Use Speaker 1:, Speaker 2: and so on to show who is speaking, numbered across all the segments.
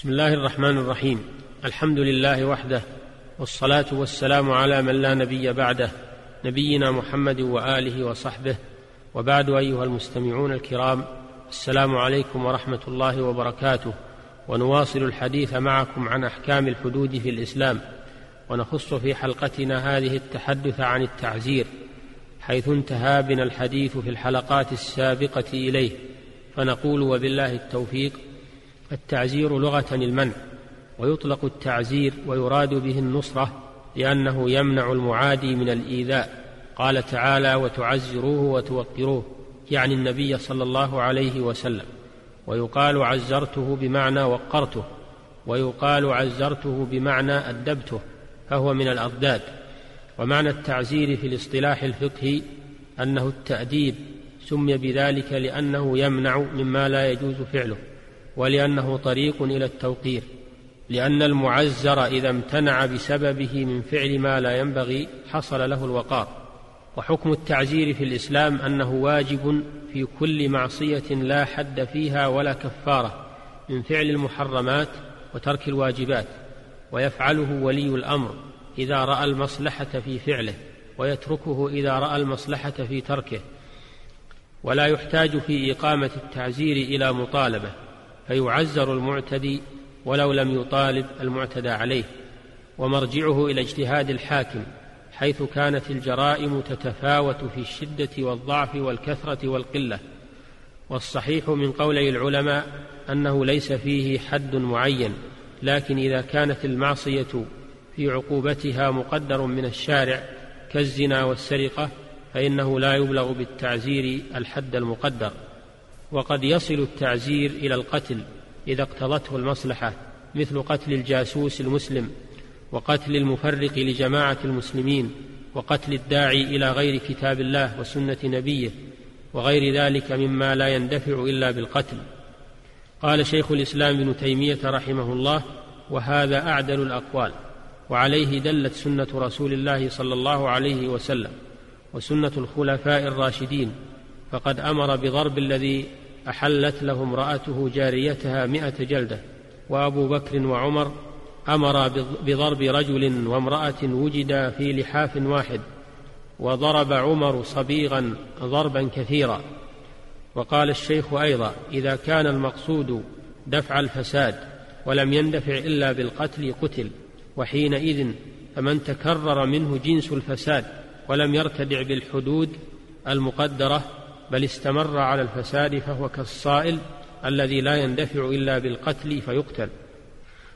Speaker 1: بسم الله الرحمن الرحيم. الحمد لله وحده والصلاة والسلام على من لا نبي بعده نبينا محمد وآله وصحبه. وبعد أيها المستمعون الكرام السلام عليكم ورحمة الله وبركاته. ونواصل الحديث معكم عن أحكام الحدود في الإسلام. ونخص في حلقتنا هذه التحدث عن التعزير حيث انتهى بنا الحديث في الحلقات السابقة إليه. فنقول وبالله التوفيق التعزير لغة المنع ويطلق التعزير ويراد به النصرة لأنه يمنع المعادي من الإيذاء. قال تعالى وتعزروه وتوقروه يعني النبي صلى الله عليه وسلم. ويقال عزرته بمعنى وقرته ويقال عزرته بمعنى أدبته فهو من الأضداد. ومعنى التعزير في الاصطلاح الفقهي أنه التأديب سمي بذلك لأنه يمنع مما لا يجوز فعله. ولأنه طريق إلى التوقير لأن المعزر إذا امتنع بسببه من فعل ما لا ينبغي حصل له الوقار. وحكم التعزير في الإسلام أنه واجب في كل معصية لا حد فيها ولا كفارة من فعل المحرمات وترك الواجبات ويفعله ولي الأمر إذا رأى المصلحة في فعله ويتركه إذا رأى المصلحة في تركه. ولا يحتاج في إقامة التعزير إلى مطالبة. فيعزر المعتدي ولو لم يطالب المعتدى عليه ومرجعه إلى اجتهاد الحاكم حيث كانت الجرائم تتفاوت في الشدة والضعف والكثرة والقلة. والصحيح من قولي العلماء أنه ليس فيه حد معين لكن إذا كانت المعصية في عقوبتها مقدر من الشارع كالزنا والسرقة فإنه لا يبلغ بالتعزير الحد المقدر. وقد يصل التعزير إلى القتل إذا اقتضته المصلحة مثل قتل الجاسوس المسلم وقتل المفرق لجماعة المسلمين وقتل الداعي إلى غير كتاب الله وسنة نبيه وغير ذلك مما لا يندفع إلا بالقتل. قال شيخ الإسلام ابن تيمية رحمه الله وهذا أعدل الأقوال وعليه دلت سنة رسول الله صلى الله عليه وسلم وسنة الخلفاء الراشدين فقد أمر بضرب الذي أحلت له امرأته جاريتها مئة جلدة وأبو بكر وعمر أمر بضرب رجل وامرأة وجدا في لحاف واحد وضرب عمر صبيغا ضربا كثيرا. وقال الشيخ أيضا إذا كان المقصود دفع الفساد ولم يندفع إلا بالقتل قتل وحينئذ فمن تكرر منه جنس الفساد ولم يرتدع بالحدود المقدرة بل استمر على الفساد فهو كالصائل الذي لا يندفع إلا بالقتل فيقتل.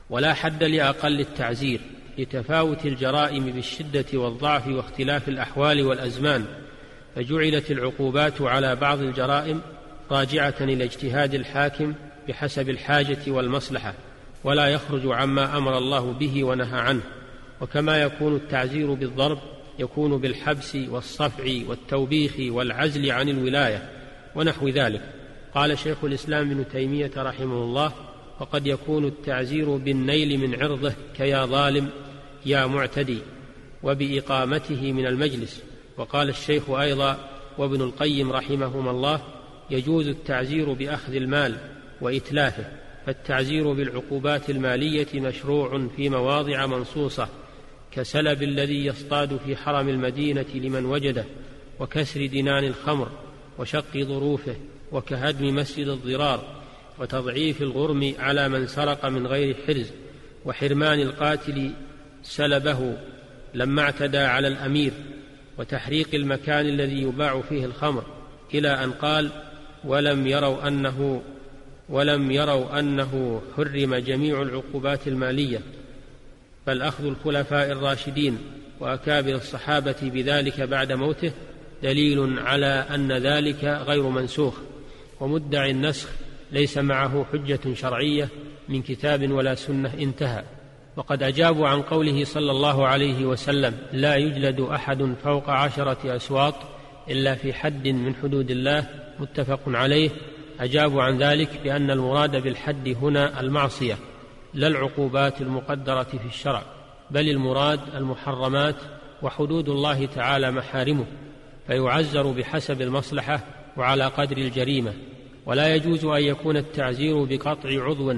Speaker 1: ولا حد لأقل التعزير لتفاوت الجرائم بالشدة والضعف واختلاف الأحوال والأزمان فجعلت العقوبات على بعض الجرائم راجعة إلى اجتهاد الحاكم بحسب الحاجة والمصلحة ولا يخرج عما أمر الله به ونهى عنه. وكما يكون التعزير بالضرب يكون بالحبس والصفع والتوبيخ والعزل عن الولاية ونحو ذلك. قال شيخ الإسلام ابن تيمية رحمه الله وقد يكون التعزير بالنيل من عرضه كيا ظالم يا معتدي وبإقامته من المجلس وقال الشيخ أيضا وابن القيم رحمهما الله يجوز التعزير بأخذ المال وإتلافه فالتعزير بالعقوبات المالية مشروع في مواضع منصوصة كسلب الذي يصطاد في حرم المدينة لمن وجده وكسر دنان الخمر وشق ظروفه وكهدم مسجد الضرار وتضعيف الغرم على من سرق من غير حرز وحرمان القاتل سلبه لما اعتدى على الأمير وتحريق المكان الذي يباع فيه الخمر إلى أن قال ولم يروا أنه ولم يروا أنه حرم جميع العقوبات المالية. بل أخذ الخلفاء الراشدين وأكابر الصحابة بذلك بعد موته دليل على أن ذلك غير منسوخ ومدعي النسخ ليس معه حجة شرعية من كتاب ولا سنة انتهى. وقد أجابوا عن قوله صلى الله عليه وسلم لا يجلد أحد فوق عشرة أسواط إلا في حد من حدود الله متفق عليه. أجابوا عن ذلك بأن المراد بالحد هنا المعصية. لا العقوبات المقدرة في الشرع بل المراد المحرمات وحدود الله تعالى محارمه فيعزر بحسب المصلحة وعلى قدر الجريمة ولا يجوز أن يكون التعزير بقطع عضو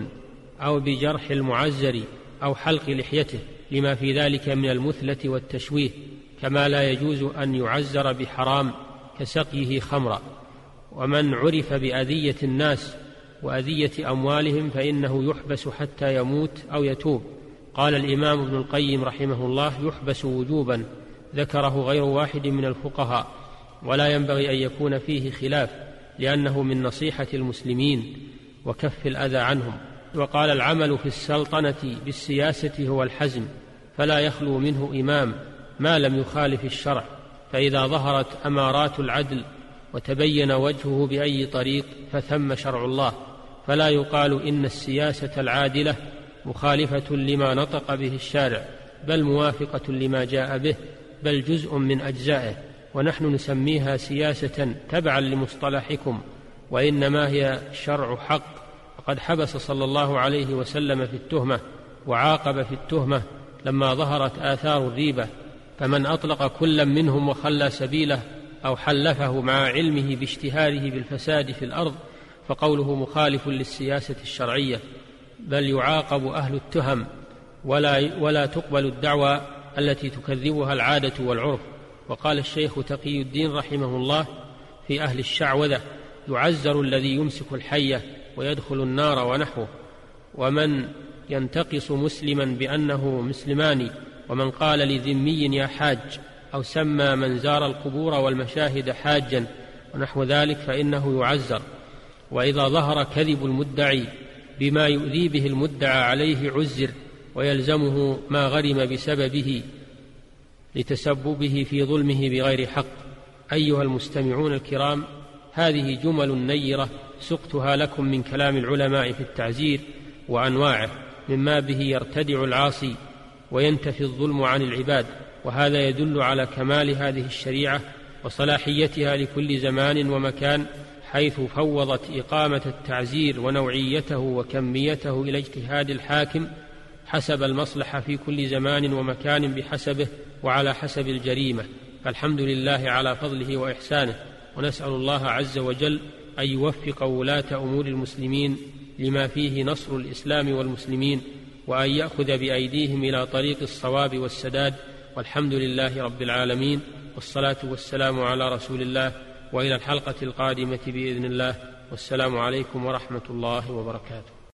Speaker 1: أو بجرح المعزر أو حلق لحيته لما في ذلك من المثلة والتشويه كما لا يجوز أن يعزر بحرام كسقيه خمرا. ومن عرف بأذية الناس وأذية أموالهم فإنه يحبس حتى يموت أو يتوب. قال الإمام ابن القيم رحمه الله يحبس وجوبا ذكره غير واحد من الفقهاء ولا ينبغي أن يكون فيه خلاف لأنه من نصيحة المسلمين وكف الأذى عنهم. وقال العمل في السلطنة بالسياسة هو الحزم فلا يخلو منه إمام ما لم يخالف الشرع. فإذا ظهرت أمارات العدل وتبين وجهه بأي طريق فثم شرع الله. فلا يقال إن السياسة العادلة مخالفة لما نطق به الشارع بل موافقة لما جاء به بل جزء من أجزائه ونحن نسميها سياسة تبعا لمصطلحكم وإنما هي شرع حق وقد حبس صلى الله عليه وسلم في التهمة وعاقب في التهمة لما ظهرت آثار الريبة فمن أطلق كلا منهم وخلى سبيله أو حلفه مع علمه باشتهاره بالفساد في الأرض فقوله مخالف للسياسة الشرعية بل يعاقب أهل التهم ولا ولا تقبل الدعوى التي تكذبها العادة والعرف. وقال الشيخ تقي الدين رحمه الله في أهل الشعوذة يعزر الذي يمسك الحية ويدخل النار ونحوه ومن ينتقص مسلما بأنه مسلمان ومن قال لذمي يا حاج أو سمى من زار القبور والمشاهد حاجا ونحو ذلك فإنه يعزر. وإذا ظهر كذب المدعي بما يؤذي به المدعى عليه عزر ويلزمه ما غرم بسببه لتسببه في ظلمه بغير حق. أيها المستمعون الكرام هذه جمل نيرة سقتها لكم من كلام العلماء في التعزير وأنواعه مما به يرتدع العاصي وينتفي الظلم عن العباد وهذا يدل على كمال هذه الشريعة وصلاحيتها لكل زمان ومكان حيث فوضت إقامة التعزير ونوعيته وكميته إلى اجتهاد الحاكم حسب المصلحة في كل زمان ومكان بحسبه وعلى حسب الجريمة. فالحمد لله على فضله وإحسانه ونسأل الله عز وجل أن يوفق ولاة أمور المسلمين لما فيه نصر الإسلام والمسلمين وأن يأخذ بأيديهم إلى طريق الصواب والسداد. والحمد لله رب العالمين والصلاة والسلام على رسول الله وإلى الحلقة القادمة بإذن الله. والسلام عليكم ورحمة الله وبركاته.